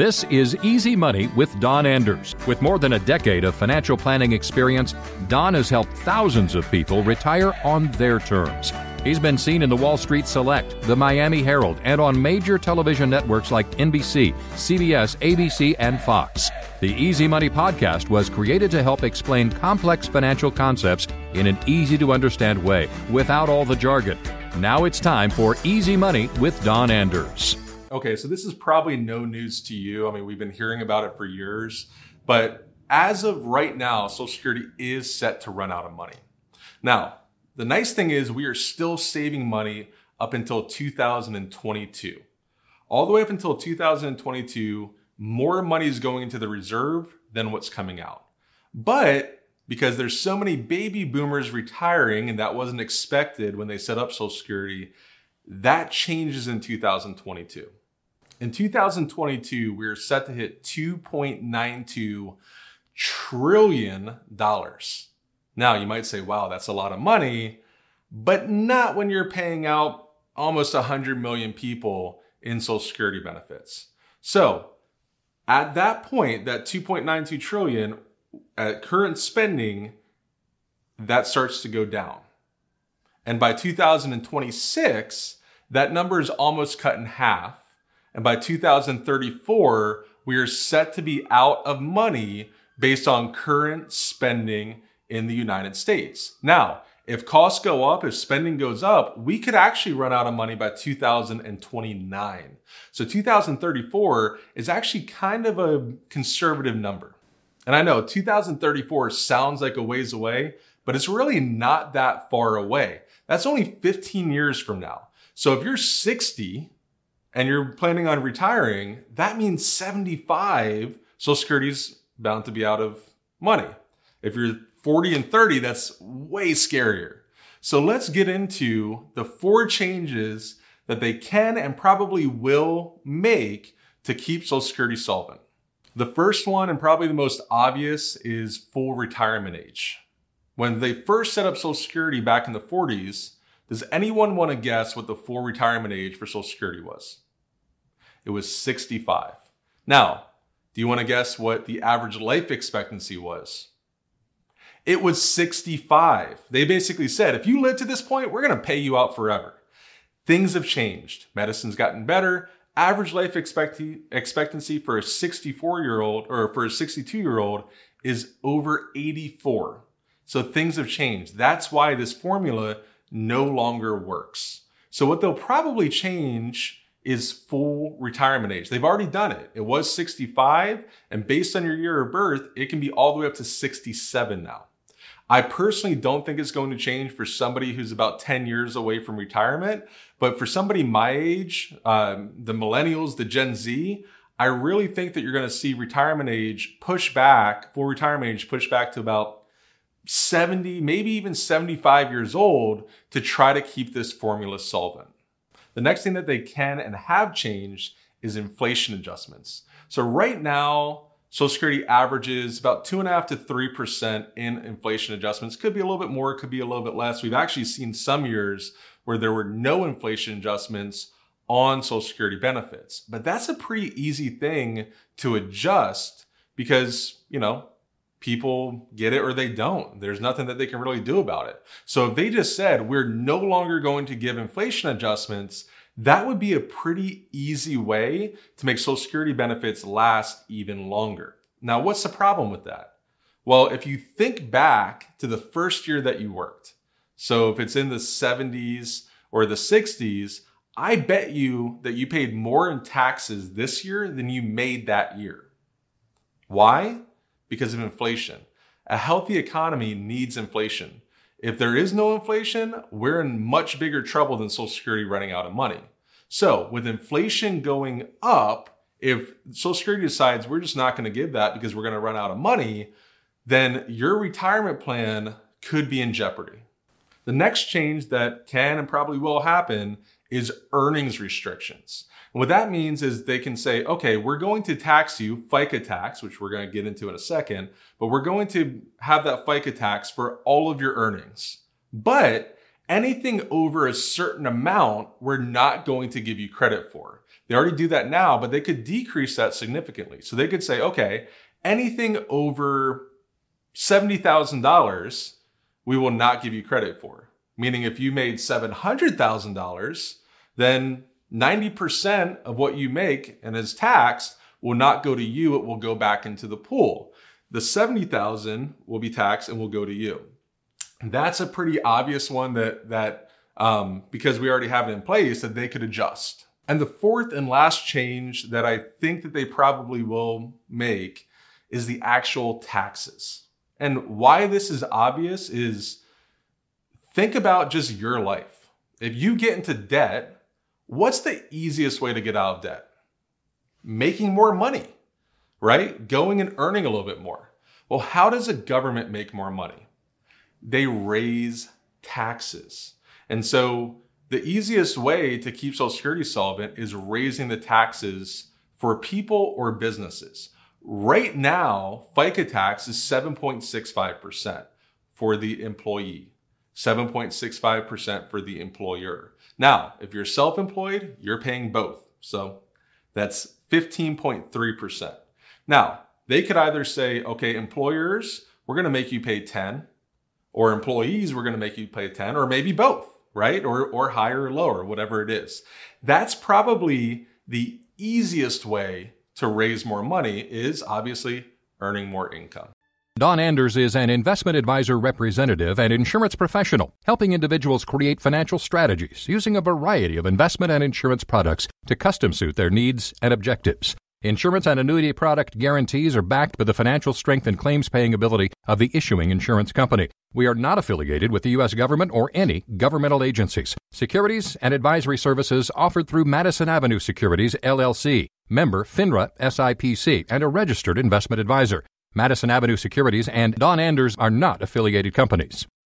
This is Easy Money with Don Anders. With more than a decade of financial planning experience, Don has helped thousands of people retire on their terms. He's been seen in the Wall Street Select, the Miami Herald, and on major television networks like NBC, CBS, ABC, and Fox. The Easy Money podcast was created to help explain complex financial concepts in an easy to understand way without all the jargon. Now it's time for Easy Money with Don Anders. Okay, so this is probably no news to you. I mean, we've been hearing about it for years, but as of right now, Social Security is set to run out of money. Now, the nice thing is we are still saving money up until 2022. All the way up until 2022, more money is going into the reserve than what's coming out. But because there's so many baby boomers retiring and that wasn't expected when they set up Social Security, that changes in 2022. In 2022, we're set to hit 2.92 trillion dollars. Now, you might say, wow, that's a lot of money, but not when you're paying out almost 100 million people in Social Security benefits. So, at that point, that 2.92 trillion at current spending, that starts to go down. And by 2026, that number is almost cut in half and by 2034, we are set to be out of money based on current spending in the United States. Now, if costs go up, if spending goes up, we could actually run out of money by 2029. So 2034 is actually kind of a conservative number. And I know 2034 sounds like a ways away, but it's really not that far away. That's only 15 years from now. So if you're 60 and you're planning on retiring, that means 75 Social Security's bound to be out of money. If you're 40 and 30, that's way scarier. So let's get into the four changes that they can and probably will make to keep Social Security solvent. The first one, and probably the most obvious, is full retirement age. When they first set up Social Security back in the 40s, does anyone want to guess what the full retirement age for Social Security was? It was 65. Now, do you want to guess what the average life expectancy was? It was 65. They basically said, if you live to this point, we're going to pay you out forever. Things have changed. Medicine's gotten better. Average life expectancy for a 64 year old or for a 62 year old is over 84. So things have changed. That's why this formula no longer works. So what they'll probably change is full retirement age. They've already done it. It was 65, and based on your year of birth, it can be all the way up to 67 now. I personally don't think it's going to change for somebody who's about 10 years away from retirement, but for somebody my age, um, the millennials, the Gen Z, I really think that you're going to see retirement age push back, full retirement age push back to about 70, maybe even 75 years old to try to keep this formula solvent. The next thing that they can and have changed is inflation adjustments. So right now, Social Security averages about two and a half to three percent in inflation adjustments. Could be a little bit more, could be a little bit less. We've actually seen some years where there were no inflation adjustments on Social Security benefits. But that's a pretty easy thing to adjust because, you know, people get it or they don't. There's nothing that they can really do about it. So if they just said, we're no longer going to give inflation adjustments, that would be a pretty easy way to make Social Security benefits last even longer. Now, what's the problem with that? Well, if you think back to the first year that you worked, so if it's in the 70s or the 60s, I bet you that you paid more in taxes this year than you made that year. Why? Because of inflation. A healthy economy needs inflation. If there is no inflation, we're in much bigger trouble than Social Security running out of money. So, with inflation going up, if Social Security decides we're just not going to give that because we're going to run out of money, then your retirement plan could be in jeopardy. The next change that can and probably will happen is earnings restrictions. And what that means is they can say, okay, we're going to tax you FICA tax, which we're going to get into in a second, but we're going to have that FICA tax for all of your earnings. But anything over a certain amount, we're not going to give you credit for. They already do that now, but they could decrease that significantly. So they could say, okay, anything over $70,000, we will not give you credit for. Meaning if you made $700,000, then 90% of what you make and is taxed will not go to you, it will go back into the pool. The 70,000 will be taxed and will go to you. That's a pretty obvious one that that um, because we already have it in place that they could adjust. And the fourth and last change that I think that they probably will make is the actual taxes. And why this is obvious is think about just your life. If you get into debt, what's the easiest way to get out of debt? Making more money, right? Going and earning a little bit more. Well, how does a government make more money? They raise taxes. And so the easiest way to keep Social Security solvent is raising the taxes for people or businesses. Right now, FICA tax is 7.65% for the employee, 7.65% for the employer. Now, if you're self employed, you're paying both. So that's 15.3%. Now, they could either say, okay, employers, we're going to make you pay 10, or employees, we're going to make you pay 10, or maybe both, right? Or, or higher or lower, whatever it is. That's probably the easiest way to raise more money is obviously earning more income. Don Anders is an investment advisor representative and insurance professional, helping individuals create financial strategies using a variety of investment and insurance products to custom suit their needs and objectives. Insurance and annuity product guarantees are backed by the financial strength and claims paying ability of the issuing insurance company. We are not affiliated with the U.S. government or any governmental agencies. Securities and advisory services offered through Madison Avenue Securities, LLC, member FINRA SIPC, and a registered investment advisor. Madison Avenue Securities and Don Anders are not affiliated companies.